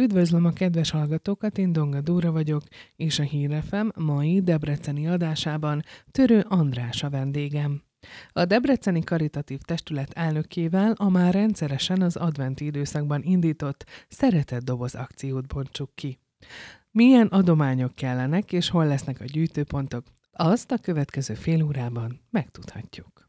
Üdvözlöm a kedves hallgatókat, én Donga Dóra vagyok, és a Hírefem mai debreceni adásában Törő András a vendégem. A Debreceni Karitatív Testület elnökével a már rendszeresen az adventi időszakban indított Szeretett Doboz akciót bontsuk ki. Milyen adományok kellenek, és hol lesznek a gyűjtőpontok, azt a következő fél órában megtudhatjuk.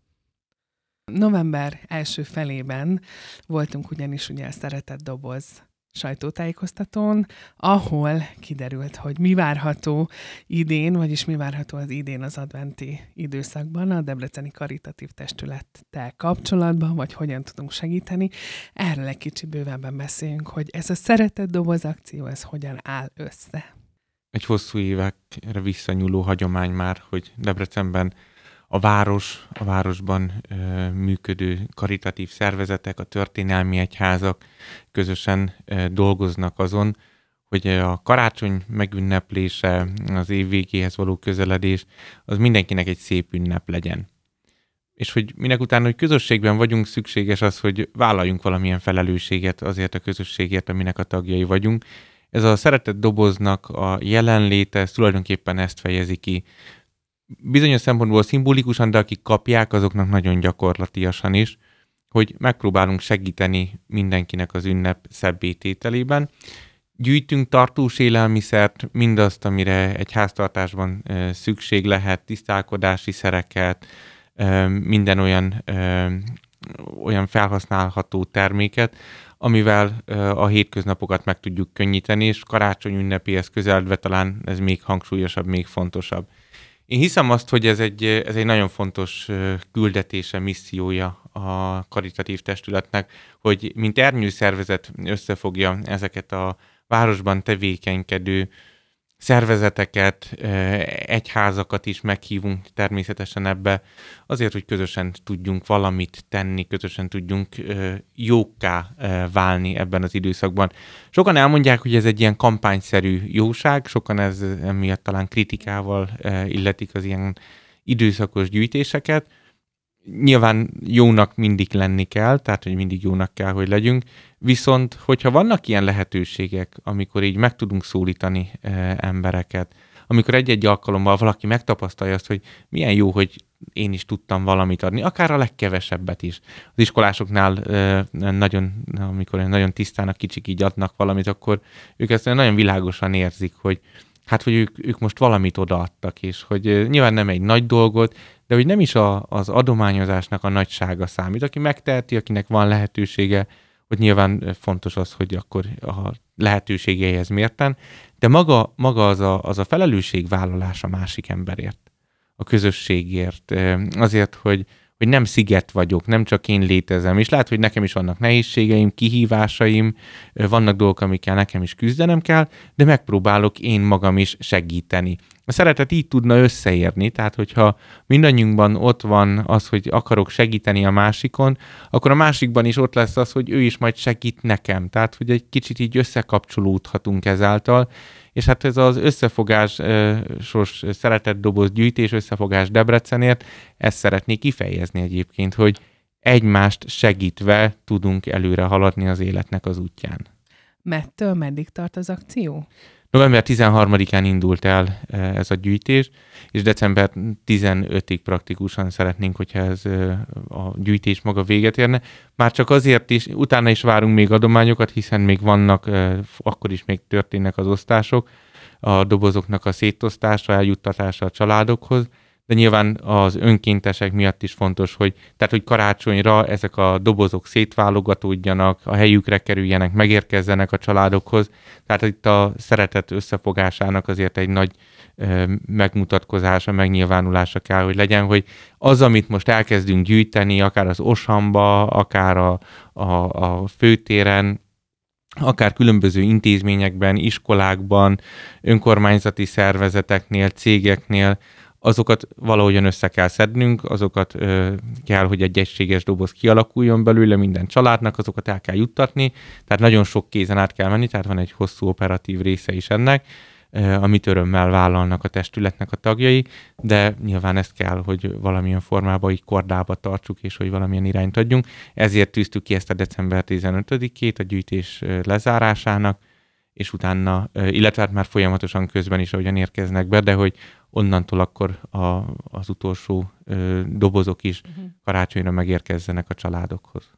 November első felében voltunk ugyanis ugye a Szeretett Doboz sajtótájékoztatón, ahol kiderült, hogy mi várható idén, vagyis mi várható az idén az adventi időszakban a Debreceni Karitatív Testülettel kapcsolatban, vagy hogyan tudunk segíteni. Erről egy kicsi bővebben beszéljünk, hogy ez a szeretett doboz akció, ez hogyan áll össze. Egy hosszú évekre visszanyúló hagyomány már, hogy Debrecenben a város, a városban ö, működő karitatív szervezetek, a történelmi egyházak közösen ö, dolgoznak azon, hogy a karácsony megünneplése, az év végéhez való közeledés, az mindenkinek egy szép ünnep legyen. És hogy minek utána, hogy közösségben vagyunk, szükséges az, hogy vállaljunk valamilyen felelősséget azért a közösségért, aminek a tagjai vagyunk. Ez a szeretett doboznak a jelenléte, ez tulajdonképpen ezt fejezi ki, bizonyos szempontból szimbolikusan, de akik kapják, azoknak nagyon gyakorlatiasan is, hogy megpróbálunk segíteni mindenkinek az ünnep szebbétételében. Gyűjtünk tartós élelmiszert, mindazt, amire egy háztartásban szükség lehet, tisztálkodási szereket, minden olyan, olyan felhasználható terméket, amivel a hétköznapokat meg tudjuk könnyíteni, és karácsony ünnepéhez közeledve talán ez még hangsúlyosabb, még fontosabb. Én hiszem azt, hogy ez egy, ez egy nagyon fontos küldetése, missziója a karitatív testületnek, hogy mint ernyőszervezet összefogja ezeket a városban tevékenykedő szervezeteket, egyházakat is meghívunk természetesen ebbe, azért, hogy közösen tudjunk valamit tenni, közösen tudjunk jókká válni ebben az időszakban. Sokan elmondják, hogy ez egy ilyen kampányszerű jóság, sokan ez emiatt talán kritikával illetik az ilyen időszakos gyűjtéseket, nyilván jónak mindig lenni kell, tehát hogy mindig jónak kell, hogy legyünk, viszont hogyha vannak ilyen lehetőségek, amikor így meg tudunk szólítani e, embereket, amikor egy-egy alkalommal valaki megtapasztalja azt, hogy milyen jó, hogy én is tudtam valamit adni, akár a legkevesebbet is. Az iskolásoknál e, nagyon, amikor nagyon tisztának kicsik így adnak valamit, akkor ők ezt nagyon világosan érzik, hogy hát, hogy ők, ők most valamit odaadtak, és hogy nyilván nem egy nagy dolgot, de hogy nem is a, az adományozásnak a nagysága számít. Aki megteheti, akinek van lehetősége, hogy nyilván fontos az, hogy akkor a lehetőségeihez mérten, de maga, maga az, a, az a felelősségvállalás a másik emberért, a közösségért, azért, hogy, hogy nem sziget vagyok, nem csak én létezem, és lehet, hogy nekem is vannak nehézségeim, kihívásaim, vannak dolgok, amikkel nekem is küzdenem kell, de megpróbálok én magam is segíteni. A szeretet így tudna összeérni, tehát hogyha mindannyiunkban ott van az, hogy akarok segíteni a másikon, akkor a másikban is ott lesz az, hogy ő is majd segít nekem. Tehát, hogy egy kicsit így összekapcsolódhatunk ezáltal, és hát ez az összefogás, sos szeretett doboz gyűjtés, összefogás Debrecenért, ezt szeretnék kifejezni egyébként, hogy egymást segítve tudunk előre haladni az életnek az útján. Mettől meddig tart az akció? November 13-án indult el e, ez a gyűjtés, és december 15-ig praktikusan szeretnénk, hogyha ez e, a gyűjtés maga véget érne. Már csak azért is, utána is várunk még adományokat, hiszen még vannak, e, akkor is még történnek az osztások, a dobozoknak a szétosztása, eljuttatása a családokhoz, de nyilván az önkéntesek miatt is fontos, hogy tehát, hogy karácsonyra ezek a dobozok szétválogatódjanak, a helyükre kerüljenek, megérkezzenek a családokhoz. Tehát itt a szeretet összefogásának azért egy nagy megmutatkozása, megnyilvánulása kell, hogy legyen, hogy az, amit most elkezdünk gyűjteni, akár az Osamba, akár a, a, a főtéren, akár különböző intézményekben, iskolákban, önkormányzati szervezeteknél, cégeknél, azokat valahogyan össze kell szednünk, azokat ö, kell, hogy egy egységes doboz kialakuljon belőle minden családnak, azokat el kell juttatni, tehát nagyon sok kézen át kell menni, tehát van egy hosszú operatív része is ennek, ö, amit örömmel vállalnak a testületnek a tagjai, de nyilván ezt kell, hogy valamilyen formában így kordába tartsuk, és hogy valamilyen irányt adjunk. Ezért tűztük ki ezt a december 15-ét a gyűjtés lezárásának, és utána, illetve hát már folyamatosan közben is, ahogyan érkeznek be, de hogy onnantól akkor a, az utolsó ö, dobozok is uh-huh. karácsonyra megérkezzenek a családokhoz.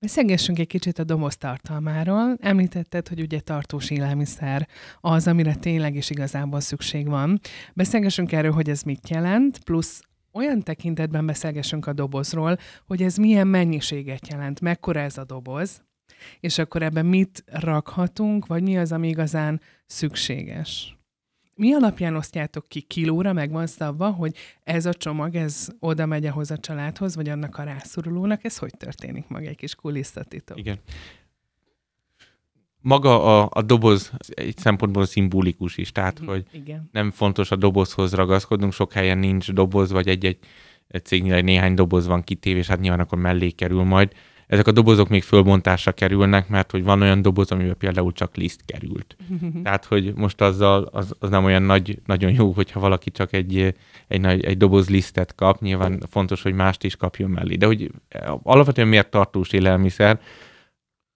Beszélgessünk egy kicsit a doboz tartalmáról. Említetted, hogy ugye tartós élelmiszer az, amire tényleg is igazából szükség van. Beszélgessünk erről, hogy ez mit jelent, plusz olyan tekintetben beszélgessünk a dobozról, hogy ez milyen mennyiséget jelent, mekkora ez a doboz, és akkor ebben mit rakhatunk, vagy mi az, ami igazán szükséges. Mi alapján osztjátok ki kilóra, meg van szabva, hogy ez a csomag, ez oda megy ahhoz a családhoz, vagy annak a rászorulónak, ez hogy történik maga egy kis kulisszatitok? Igen. Maga a, a doboz egy szempontból szimbolikus is, tehát, mhm, hogy Igen. nem fontos a dobozhoz ragaszkodnunk, sok helyen nincs doboz, vagy egy-egy cégnél néhány doboz van kitéve, és hát nyilván akkor mellé kerül majd ezek a dobozok még fölbontásra kerülnek, mert hogy van olyan doboz, amiben például csak liszt került. Tehát, hogy most azzal az, az nem olyan nagy, nagyon jó, hogyha valaki csak egy, egy, nagy, egy doboz lisztet kap, nyilván fontos, hogy mást is kapjon mellé. De hogy alapvetően miért tartós élelmiszer?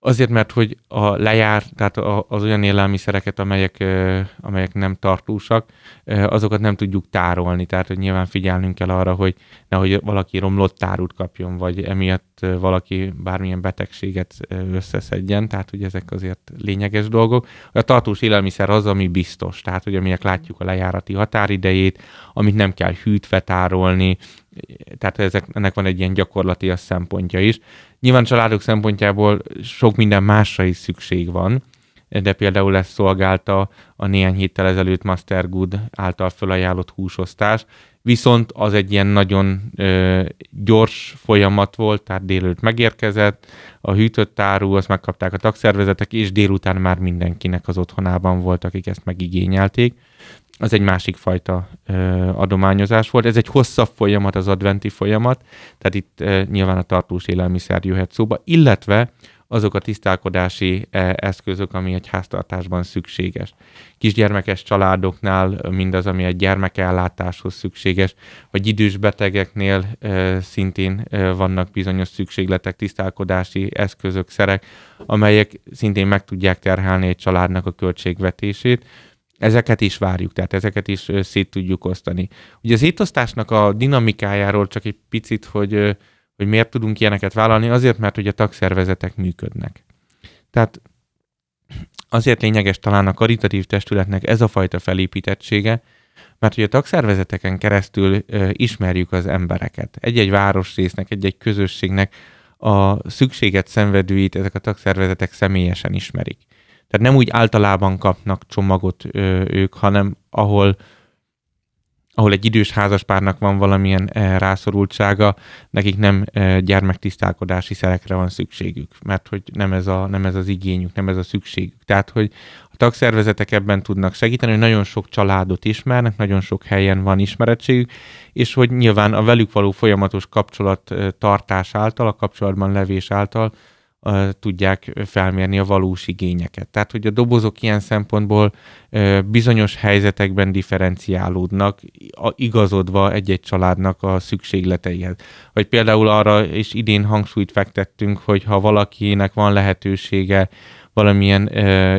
Azért, mert hogy a lejár, tehát az olyan élelmiszereket, amelyek, amelyek nem tartósak, azokat nem tudjuk tárolni. Tehát, hogy nyilván figyelnünk kell arra, hogy nehogy valaki romlott tárút kapjon, vagy emiatt valaki bármilyen betegséget összeszedjen. Tehát, hogy ezek azért lényeges dolgok. A tartós élelmiszer az, ami biztos. Tehát, hogy aminek látjuk a lejárati határidejét, amit nem kell hűtve tárolni, tehát ezek, ennek van egy ilyen gyakorlati szempontja is. Nyilván családok szempontjából sok minden másra is szükség van, de például ezt szolgálta a néhány héttel ezelőtt Master Good által felajánlott húsosztás, viszont az egy ilyen nagyon ö, gyors folyamat volt, tehát délőtt megérkezett, a hűtött áru, azt megkapták a tagszervezetek, és délután már mindenkinek az otthonában volt, akik ezt megigényelték az egy másik fajta ö, adományozás volt. Ez egy hosszabb folyamat, az adventi folyamat, tehát itt ö, nyilván a tartós élelmiszer jöhet szóba, illetve azok a tisztálkodási eszközök, ami egy háztartásban szükséges. Kisgyermekes családoknál mindaz, ami egy gyermekellátáshoz szükséges, vagy idős betegeknél szintén vannak bizonyos szükségletek, tisztálkodási eszközök, szerek, amelyek szintén meg tudják terhelni egy családnak a költségvetését, Ezeket is várjuk, tehát ezeket is szét tudjuk osztani. Ugye az étosztásnak a dinamikájáról csak egy picit, hogy, hogy miért tudunk ilyeneket vállalni, azért, mert ugye tagszervezetek működnek. Tehát azért lényeges talán a karitatív testületnek ez a fajta felépítettsége, mert ugye a tagszervezeteken keresztül ö, ismerjük az embereket. Egy-egy városrésznek, egy-egy közösségnek a szükséget szenvedőit ezek a tagszervezetek személyesen ismerik. Tehát nem úgy általában kapnak csomagot ö, ők, hanem ahol ahol egy idős házaspárnak van valamilyen e, rászorultsága, nekik nem e, gyermektisztálkodási szerekre van szükségük, mert hogy nem ez, a, nem ez az igényük, nem ez a szükségük. Tehát, hogy a tagszervezetek ebben tudnak segíteni, hogy nagyon sok családot ismernek, nagyon sok helyen van ismerettségük, és hogy nyilván a velük való folyamatos kapcsolat tartás által, a kapcsolatban levés által tudják felmérni a valós igényeket. Tehát, hogy a dobozok ilyen szempontból bizonyos helyzetekben differenciálódnak, igazodva egy-egy családnak a szükségleteihez. Vagy például arra is idén hangsúlyt fektettünk, hogy ha valakinek van lehetősége valamilyen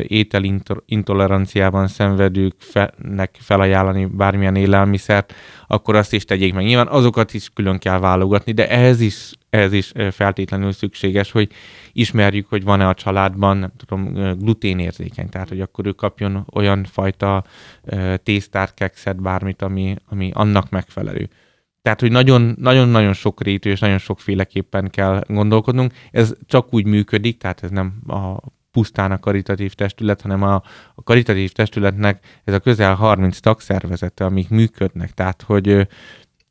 ételintoleranciában szenvedőknek felajánlani bármilyen élelmiszert, akkor azt is tegyék meg. Nyilván azokat is külön kell válogatni, de ehhez is, ehhez is feltétlenül szükséges, hogy ismerjük, hogy van-e a családban, nem tudom, gluténérzékeny, tehát hogy akkor ő kapjon olyan fajta uh, tésztát, kekszet, bármit, ami, ami annak megfelelő. Tehát, hogy nagyon-nagyon sok rétű és nagyon sokféleképpen kell gondolkodnunk. Ez csak úgy működik, tehát ez nem a pusztán a karitatív testület, hanem a, a karitatív testületnek ez a közel 30 tagszervezete, amik működnek. Tehát, hogy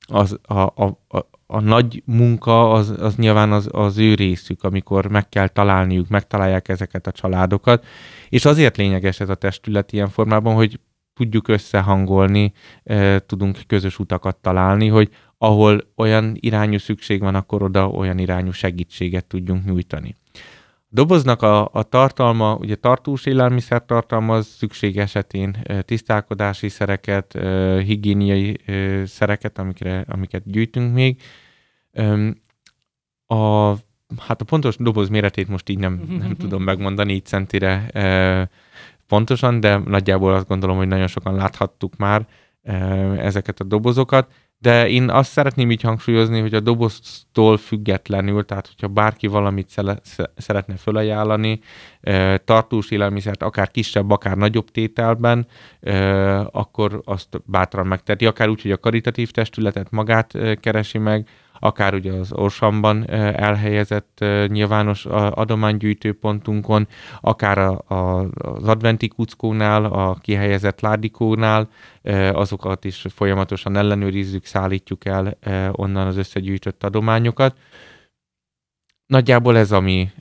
az, a, a, a, a nagy munka az, az nyilván az, az ő részük, amikor meg kell találniuk, megtalálják ezeket a családokat, és azért lényeges ez a testület ilyen formában, hogy tudjuk összehangolni, tudunk közös utakat találni, hogy ahol olyan irányú szükség van, akkor oda olyan irányú segítséget tudjunk nyújtani doboznak a, a tartalma, ugye tartós élelmiszer tartalmaz szükség esetén tisztálkodási szereket, higiéniai szereket, amikre, amiket gyűjtünk még. A, hát a pontos doboz méretét most így nem, nem tudom megmondani, így centire pontosan, de nagyjából azt gondolom, hogy nagyon sokan láthattuk már ezeket a dobozokat, de én azt szeretném így hangsúlyozni, hogy a doboztól függetlenül, tehát hogyha bárki valamit szele, szeretne fölajánlani, tartós élelmiszert, akár kisebb, akár nagyobb tételben, akkor azt bátran megteti, akár úgy, hogy a karitatív testületet magát keresi meg, akár ugye az Orsamban elhelyezett nyilvános adománygyűjtőpontunkon, akár a, a, az adventi kuckónál, a kihelyezett ládikónál, azokat is folyamatosan ellenőrizzük, szállítjuk el onnan az összegyűjtött adományokat. Nagyjából ez, ami,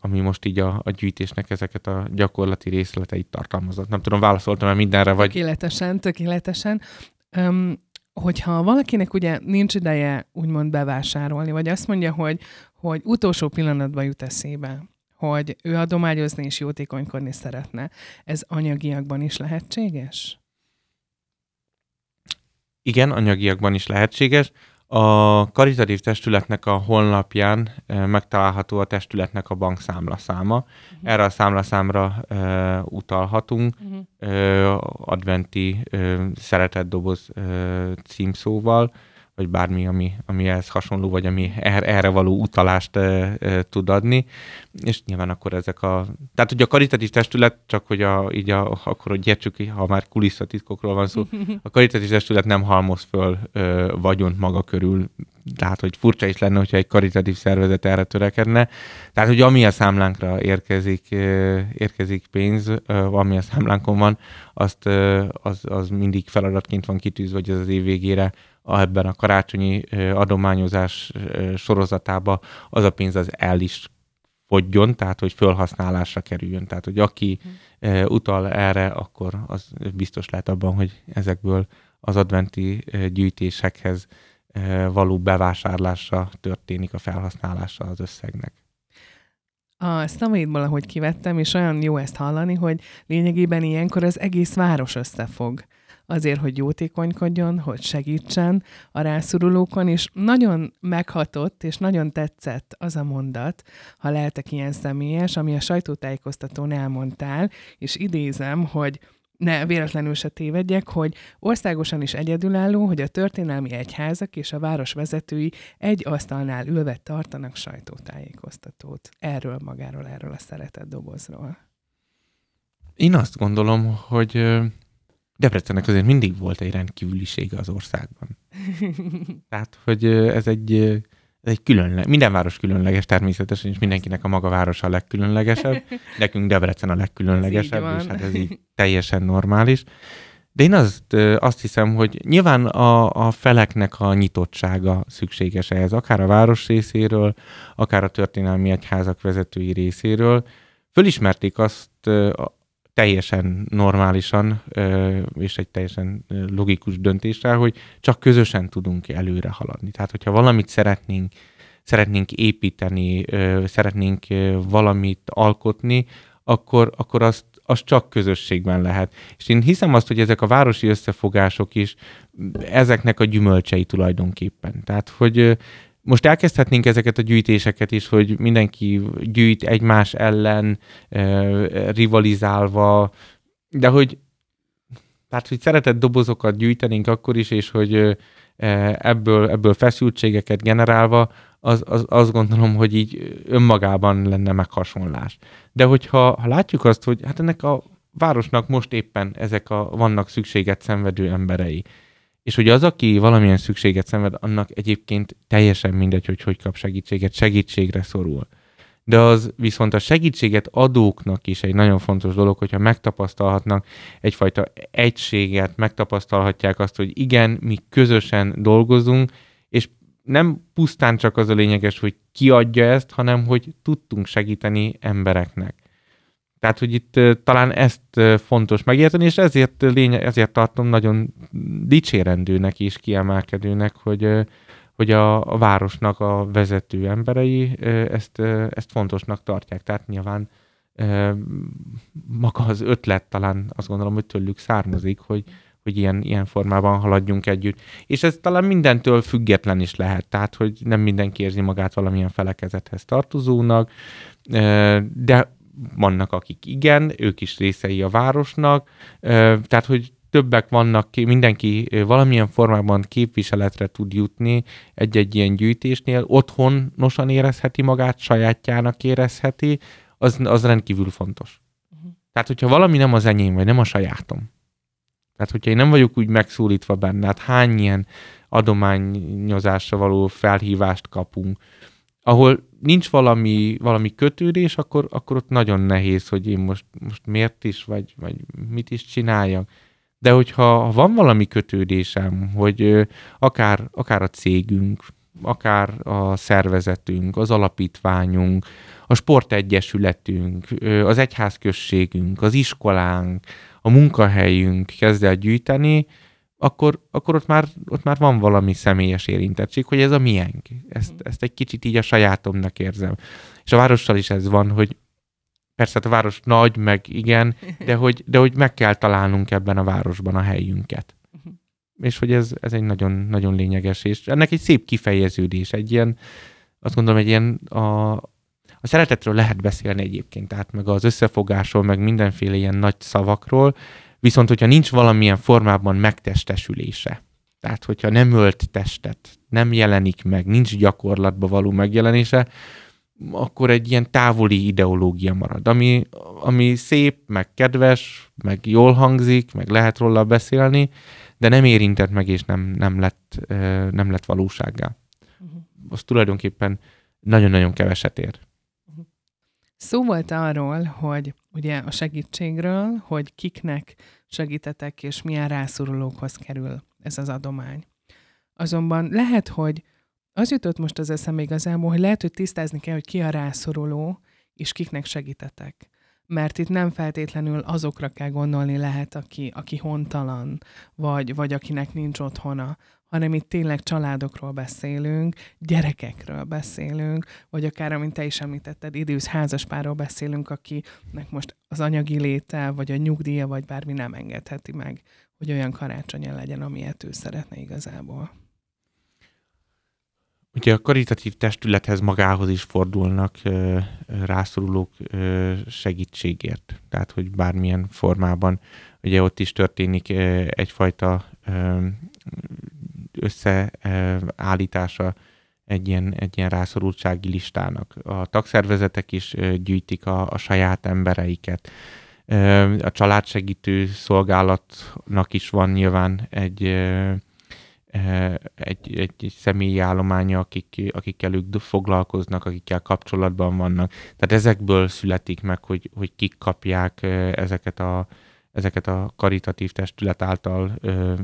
ami most így a, a gyűjtésnek ezeket a gyakorlati részleteit tartalmazott. Nem tudom, válaszoltam-e mindenre, vagy... Tökéletesen, tökéletesen. Um, hogyha valakinek ugye nincs ideje úgymond bevásárolni, vagy azt mondja, hogy, hogy utolsó pillanatban jut eszébe, hogy ő adományozni és jótékonykodni szeretne, ez anyagiakban is lehetséges? Igen, anyagiakban is lehetséges. A karitatív testületnek a honlapján e, megtalálható a testületnek a bankszámla száma. Uh-huh. Erre a számlaszámra e, utalhatunk uh-huh. e, adventi e, szeretetdoboz e, címszóval, vagy bármi, ami, ami ehhez hasonló, vagy ami erre, erre való utalást e, e, tud adni. És nyilván akkor ezek a... Tehát, hogy a karitatív testület, csak hogy a, így a, akkor, hogy értsük, ha már kulisszatitkokról van szó, a karitatív testület nem halmoz föl e, vagyont maga körül. Tehát, hogy furcsa is lenne, hogyha egy karitatív szervezet erre törekedne. Tehát, hogy ami a számlánkra érkezik, érkezik pénz, ami a számlánkon van, azt, az, az mindig feladatként van kitűzve, hogy az az év végére ebben a karácsonyi adományozás sorozatába az a pénz az el is fogjon, tehát hogy felhasználásra kerüljön. Tehát, hogy aki uh, utal erre, akkor az biztos lehet abban, hogy ezekből az adventi gyűjtésekhez való bevásárlásra történik a felhasználása az összegnek. A szavaidból, ahogy kivettem, és olyan jó ezt hallani, hogy lényegében ilyenkor az egész város összefog azért, hogy jótékonykodjon, hogy segítsen a rászorulókon, és nagyon meghatott, és nagyon tetszett az a mondat, ha lehetek ilyen személyes, ami a sajtótájékoztatón elmondtál, és idézem, hogy ne véletlenül se tévedjek, hogy országosan is egyedülálló, hogy a történelmi egyházak és a város vezetői egy asztalnál ülve tartanak sajtótájékoztatót. Erről magáról, erről a szeretett dobozról. Én azt gondolom, hogy Debrecennek azért mindig volt egy rendkívülisége az országban. Tehát, hogy ez egy, ez egy különleges, minden város különleges természetesen, és mindenkinek a maga városa a legkülönlegesebb. Nekünk Debrecen a legkülönlegesebb, és hát ez így teljesen normális. De én azt, azt hiszem, hogy nyilván a, a feleknek a nyitottsága szükséges ehhez, akár a város részéről, akár a történelmi egyházak vezetői részéről. Fölismerték azt teljesen normálisan és egy teljesen logikus döntéssel, hogy csak közösen tudunk előre haladni. Tehát, hogyha valamit szeretnénk, szeretnénk építeni, szeretnénk valamit alkotni, akkor, akkor azt, az csak közösségben lehet. És én hiszem azt, hogy ezek a városi összefogások is ezeknek a gyümölcsei tulajdonképpen. Tehát, hogy most elkezdhetnénk ezeket a gyűjtéseket is, hogy mindenki gyűjt egymás ellen, rivalizálva, de hogy tehát, hogy szeretett dobozokat gyűjtenénk akkor is, és hogy ebből, ebből feszültségeket generálva, az, az, azt gondolom, hogy így önmagában lenne meghasonlás. De hogyha ha látjuk azt, hogy hát ennek a városnak most éppen ezek a vannak szükséget szenvedő emberei, és hogy az, aki valamilyen szükséget szenved, annak egyébként teljesen mindegy, hogy hogy kap segítséget, segítségre szorul. De az viszont a segítséget adóknak is egy nagyon fontos dolog, hogyha megtapasztalhatnak egyfajta egységet, megtapasztalhatják azt, hogy igen, mi közösen dolgozunk, és nem pusztán csak az a lényeges, hogy ki adja ezt, hanem hogy tudtunk segíteni embereknek. Tehát, hogy itt talán ezt fontos megérteni, és ezért, lénye, ezért tartom nagyon dicsérendőnek és kiemelkedőnek, hogy, hogy a, a városnak a vezető emberei ezt, ezt fontosnak tartják. Tehát nyilván maga az ötlet talán azt gondolom, hogy tőlük származik, hogy, hogy ilyen, ilyen formában haladjunk együtt. És ez talán mindentől független is lehet, tehát hogy nem mindenki érzi magát valamilyen felekezethez tartozónak, de vannak, akik igen, ők is részei a városnak, tehát, hogy többek vannak, mindenki valamilyen formában képviseletre tud jutni egy-egy ilyen gyűjtésnél, otthonosan érezheti magát, sajátjának érezheti, az, az rendkívül fontos. Uh-huh. Tehát, hogyha valami nem az enyém, vagy nem a sajátom, tehát, hogyha én nem vagyok úgy megszólítva benne, hát hány ilyen adományozásra való felhívást kapunk, ahol nincs valami, valami kötődés, akkor, akkor ott nagyon nehéz, hogy én most, most miért is, vagy, vagy mit is csináljak. De hogyha van valami kötődésem, hogy akár, akár a cégünk, akár a szervezetünk, az alapítványunk, a sportegyesületünk, az egyházközségünk, az iskolánk, a munkahelyünk kezd el gyűjteni, akkor, akkor ott, már, ott már van valami személyes érintettség, hogy ez a miénk. Ezt, mm. ezt egy kicsit így a sajátomnak érzem. És a várossal is ez van, hogy persze hát a város nagy, meg igen, de hogy, de hogy meg kell találnunk ebben a városban a helyünket. Uh-huh. És hogy ez, ez egy nagyon, nagyon lényeges, és ennek egy szép kifejeződés, egy ilyen, azt gondolom, egy ilyen a, a szeretetről lehet beszélni egyébként, tehát meg az összefogásról, meg mindenféle ilyen nagy szavakról, viszont hogyha nincs valamilyen formában megtestesülése, tehát hogyha nem ölt testet, nem jelenik meg, nincs gyakorlatba való megjelenése, akkor egy ilyen távoli ideológia marad, ami, ami szép, meg kedves, meg jól hangzik, meg lehet róla beszélni, de nem érintett meg, és nem, nem, lett, nem lett valósággá. Uh-huh. Az tulajdonképpen nagyon-nagyon keveset ér. Szó volt arról, hogy ugye a segítségről, hogy kiknek segítetek, és milyen rászorulókhoz kerül ez az adomány. Azonban lehet, hogy az jutott most az eszembe igazából, hogy lehet, hogy tisztázni kell, hogy ki a rászoruló, és kiknek segítetek. Mert itt nem feltétlenül azokra kell gondolni lehet, aki, aki hontalan, vagy, vagy akinek nincs otthona, hanem itt tényleg családokról beszélünk, gyerekekről beszélünk, vagy akár, amint te is említetted, idős házaspárról beszélünk, akinek most az anyagi léte, vagy a nyugdíja, vagy bármi nem engedheti meg, hogy olyan karácsonya legyen, amilyet ő szeretne igazából. Ugye a karitatív testülethez magához is fordulnak ö, rászorulók ö, segítségért, tehát hogy bármilyen formában, ugye ott is történik ö, egyfajta ö, összeállítása egy ilyen, egy ilyen rászorultsági listának. A tagszervezetek is gyűjtik a, a saját embereiket. A családsegítő szolgálatnak is van nyilván egy egy, egy személyi állománya, akik, akikkel ők foglalkoznak, akikkel kapcsolatban vannak. Tehát ezekből születik meg, hogy, hogy kik kapják ezeket a, ezeket a karitatív testület által,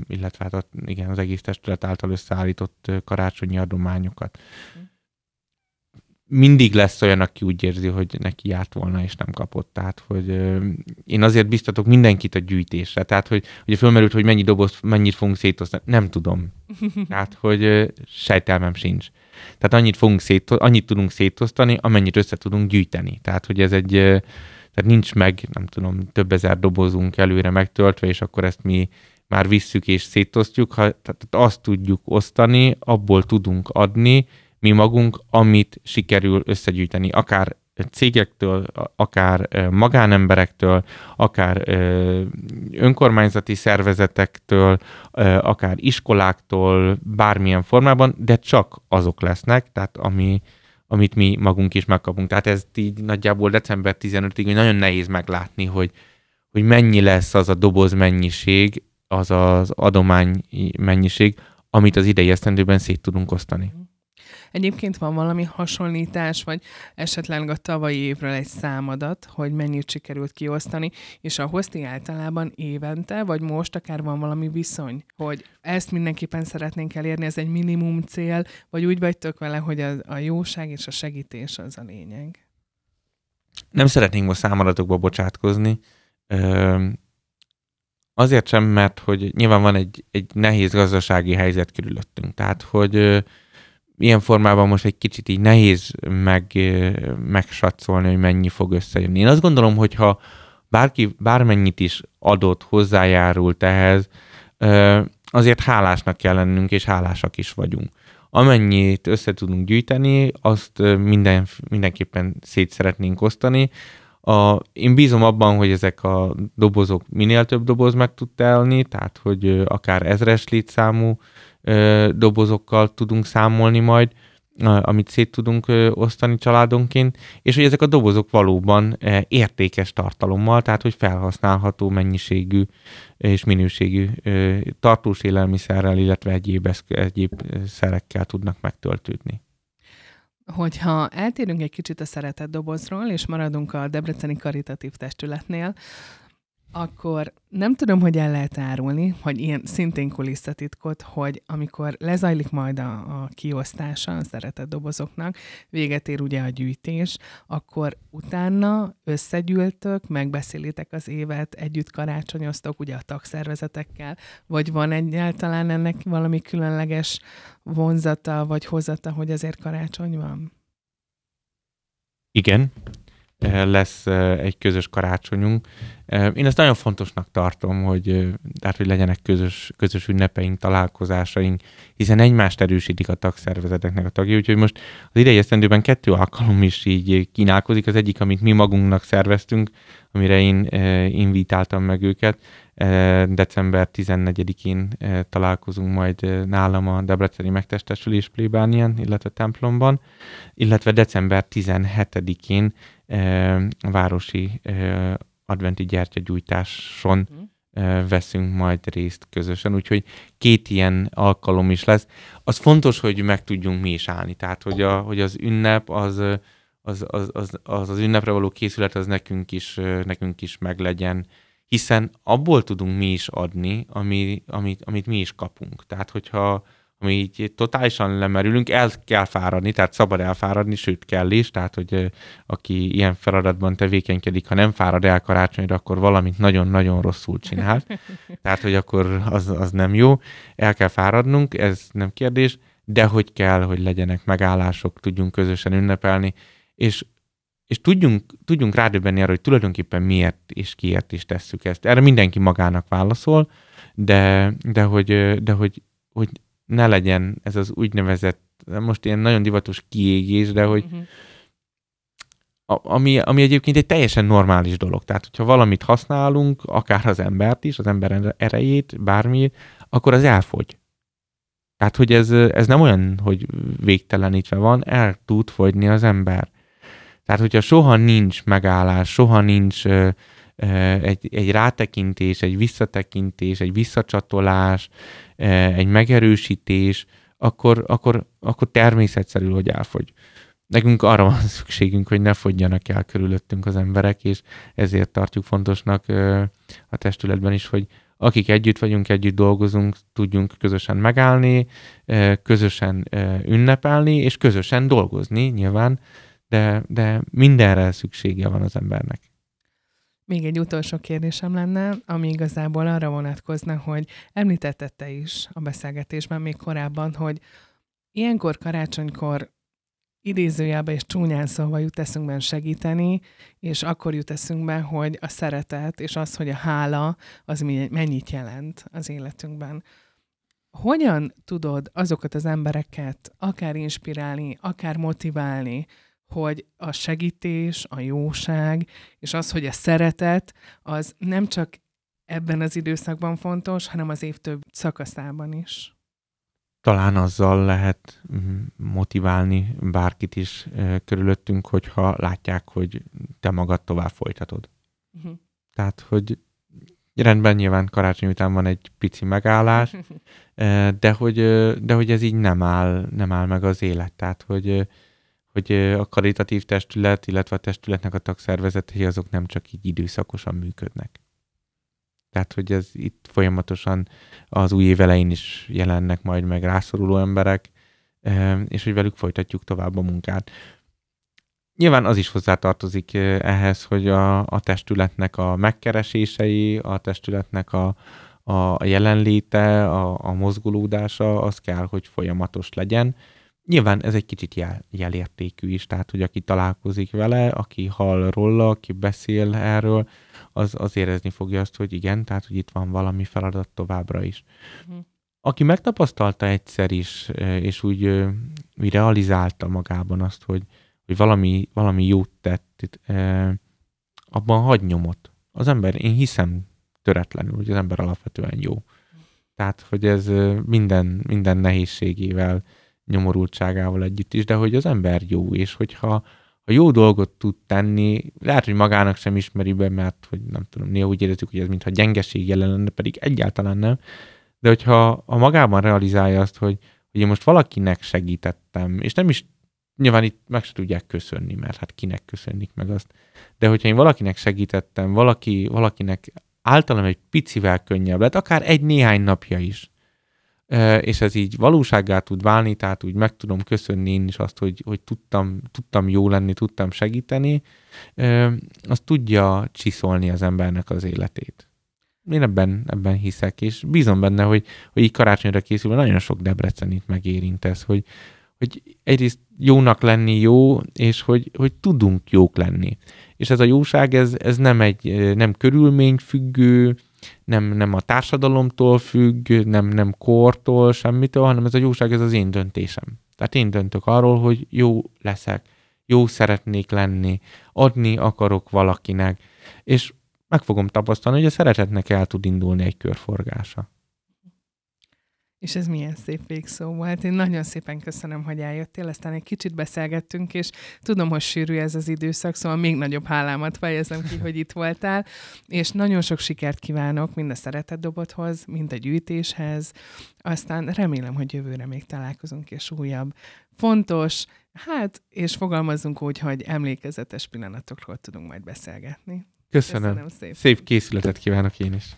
illetve hát igen, az egész testület által összeállított karácsonyi adományokat. Mindig lesz olyan, aki úgy érzi, hogy neki járt volna, és nem kapott. Tehát, hogy én azért biztatok mindenkit a gyűjtésre. Tehát, hogy ugye fölmerült, hogy mennyi doboz, mennyit fogunk szétosztani. Nem tudom. Tehát, hogy sejtelmem sincs. Tehát annyit, fogunk szét, annyit tudunk szétosztani, amennyit össze tudunk gyűjteni. Tehát, hogy ez egy, tehát nincs meg, nem tudom, több ezer dobozunk előre megtöltve, és akkor ezt mi már visszük és szétosztjuk. Ha, tehát azt tudjuk osztani, abból tudunk adni, mi magunk, amit sikerül összegyűjteni, akár cégektől, akár magánemberektől, akár önkormányzati szervezetektől, akár iskoláktól, bármilyen formában, de csak azok lesznek, tehát ami, amit mi magunk is megkapunk. Tehát ez így nagyjából december 15-ig nagyon nehéz meglátni, hogy, hogy mennyi lesz az a doboz mennyiség, az az adomány mennyiség, amit az idei esztendőben szét tudunk osztani. Egyébként van valami hasonlítás, vagy esetleg a tavalyi évről egy számadat, hogy mennyit sikerült kiosztani, és ahhoz ti általában évente, vagy most akár van valami viszony, hogy ezt mindenképpen szeretnénk elérni, ez egy minimum cél, vagy úgy vagytok vele, hogy a, a jóság és a segítés az a lényeg? Nem szeretnénk most számadatokba bocsátkozni. Azért sem, mert hogy nyilván van egy, egy nehéz gazdasági helyzet körülöttünk. Tehát, hogy ilyen formában most egy kicsit így nehéz meg, megsatszolni, hogy mennyi fog összejönni. Én azt gondolom, hogy ha bárki bármennyit is adott, hozzájárult ehhez, azért hálásnak kell lennünk, és hálásak is vagyunk. Amennyit össze tudunk gyűjteni, azt minden, mindenképpen szét szeretnénk osztani. A, én bízom abban, hogy ezek a dobozok minél több doboz meg tud telni, tehát hogy akár ezres létszámú dobozokkal tudunk számolni majd, amit szét tudunk osztani családonként, és hogy ezek a dobozok valóban értékes tartalommal, tehát hogy felhasználható mennyiségű és minőségű tartós élelmiszerrel, illetve egyéb, egyéb szerekkel tudnak megtöltődni. Hogyha eltérünk egy kicsit a szeretett dobozról, és maradunk a Debreceni Karitatív Testületnél, akkor nem tudom, hogy el lehet árulni, hogy ilyen szintén kulisszatitkot, hogy amikor lezajlik majd a, a kiosztása a szeretett dobozoknak, véget ér ugye a gyűjtés, akkor utána összegyűltök, megbeszélitek az évet, együtt karácsonyoztok ugye a tagszervezetekkel, vagy van egyáltalán ennek valami különleges vonzata, vagy hozata, hogy ezért karácsony van? Igen, lesz egy közös karácsonyunk. Én ezt nagyon fontosnak tartom, hogy, tehát, hogy legyenek közös, közös ünnepeink, találkozásaink, hiszen egymást erősítik a tagszervezeteknek a tagjai, úgyhogy most az idei esztendőben kettő alkalom is így kínálkozik. Az egyik, amit mi magunknak szerveztünk, amire én invitáltam meg őket, december 14-én találkozunk majd nálam a Debreceni Megtestesülés plébánián, illetve templomban, illetve december 17-én a városi adventi gyertyagyújtáson uh-huh. veszünk majd részt közösen, úgyhogy két ilyen alkalom is lesz. Az fontos, hogy meg tudjunk mi is állni, tehát hogy, a, hogy az ünnep az, az, az, az, az, az ünnepre való készület az nekünk is, nekünk is meglegyen, hiszen abból tudunk mi is adni, ami, amit, amit mi is kapunk. Tehát, hogyha ami így totálisan lemerülünk, el kell fáradni, tehát szabad elfáradni, sőt kell is, tehát hogy aki ilyen feladatban tevékenykedik, ha nem fárad el karácsonyra, akkor valamit nagyon-nagyon rosszul csinál. Tehát, hogy akkor az, az nem jó. El kell fáradnunk, ez nem kérdés, de hogy kell, hogy legyenek megállások, tudjunk közösen ünnepelni, és és tudjunk, tudjunk rádöbbenni arra, hogy tulajdonképpen miért és kiért is tesszük ezt. Erre mindenki magának válaszol, de, de, hogy, de hogy, hogy ne legyen ez az úgynevezett, most ilyen nagyon divatos kiégés, de hogy uh-huh. a, ami, ami egyébként egy teljesen normális dolog. Tehát, hogyha valamit használunk, akár az embert is, az ember erejét, bármi, akkor az elfogy. Tehát, hogy ez, ez nem olyan, hogy végtelenítve van, el tud fogyni az ember. Tehát, hogyha soha nincs megállás, soha nincs egy, egy rátekintés, egy visszatekintés, egy visszacsatolás, egy megerősítés, akkor, akkor, akkor természetszerű, hogy elfogy. Nekünk arra van szükségünk, hogy ne fogjanak el körülöttünk az emberek, és ezért tartjuk fontosnak a testületben is, hogy akik együtt vagyunk, együtt dolgozunk, tudjunk közösen megállni, közösen ünnepelni, és közösen dolgozni nyilván, de, de mindenre szüksége van az embernek. Még egy utolsó kérdésem lenne, ami igazából arra vonatkozna, hogy említetted te is a beszélgetésben még korábban, hogy ilyenkor karácsonykor idézőjelbe és csúnyán szólva jut eszünkben segíteni, és akkor jut eszünkbe, hogy a szeretet és az, hogy a hála, az mennyit jelent az életünkben. Hogyan tudod azokat az embereket akár inspirálni, akár motiválni, hogy a segítés, a jóság, és az, hogy a szeretet, az nem csak ebben az időszakban fontos, hanem az év több szakaszában is. Talán azzal lehet motiválni bárkit is körülöttünk, hogyha látják, hogy te magad tovább folytatod. Uh-huh. Tehát, hogy rendben nyilván karácsony után van egy pici megállás, de hogy, de hogy ez így nem áll, nem áll meg az élet. Tehát, hogy hogy a karitatív testület, illetve a testületnek a tagszervezetei azok nem csak így időszakosan működnek. Tehát, hogy ez itt folyamatosan az új év is jelennek majd meg rászoruló emberek, és hogy velük folytatjuk tovább a munkát. Nyilván az is hozzátartozik ehhez, hogy a, a testületnek a megkeresései, a testületnek a, a jelenléte, a, a mozgolódása, az kell, hogy folyamatos legyen Nyilván ez egy kicsit jel, jelértékű is, tehát hogy aki találkozik vele, aki hall róla, aki beszél erről, az, az érezni fogja azt, hogy igen, tehát hogy itt van valami feladat továbbra is. Uh-huh. Aki megtapasztalta egyszer is, és úgy, úgy realizálta magában azt, hogy, hogy valami, valami jót tett, abban hagy nyomot. Az ember, én hiszem töretlenül, hogy az ember alapvetően jó. Tehát, hogy ez minden, minden nehézségével, nyomorultságával együtt is, de hogy az ember jó, és hogyha ha jó dolgot tud tenni, lehet, hogy magának sem ismeri be, mert hogy nem tudom, néha úgy érezzük, hogy ez mintha gyengeség jelen lenne, pedig egyáltalán nem. De hogyha a magában realizálja azt, hogy, hogy én most valakinek segítettem, és nem is nyilván itt meg se tudják köszönni, mert hát kinek köszönnik meg azt. De hogyha én valakinek segítettem, valaki, valakinek általam egy picivel könnyebb lett, akár egy-néhány napja is, és ez így valósággá tud válni, tehát úgy meg tudom köszönni én is azt, hogy, hogy tudtam, tudtam jó lenni, tudtam segíteni, az tudja csiszolni az embernek az életét. Én ebben, ebben hiszek, és bízom benne, hogy, hogy így karácsonyra készülve nagyon sok Debrecenit megérint ez, hogy, hogy egyrészt jónak lenni jó, és hogy, hogy tudunk jók lenni. És ez a jóság, ez, ez nem egy nem körülményfüggő, nem, nem a társadalomtól függ, nem, nem kortól, semmitől, hanem ez a jóság, ez az én döntésem. Tehát én döntök arról, hogy jó leszek, jó szeretnék lenni, adni akarok valakinek, és meg fogom tapasztalni, hogy a szeretetnek el tud indulni egy körforgása. És ez milyen szép végszó volt. Én nagyon szépen köszönöm, hogy eljöttél, aztán egy kicsit beszélgettünk, és tudom, hogy sűrű ez az időszak, szóval még nagyobb hálámat fejezem ki, hogy itt voltál, és nagyon sok sikert kívánok mind a szeretetdobothoz, mind a gyűjtéshez, aztán remélem, hogy jövőre még találkozunk, és újabb fontos, hát, és fogalmazunk úgy, hogy emlékezetes pillanatokról tudunk majd beszélgetni. Köszönöm. Köszönöm szépen. Szép készületet kívánok én is.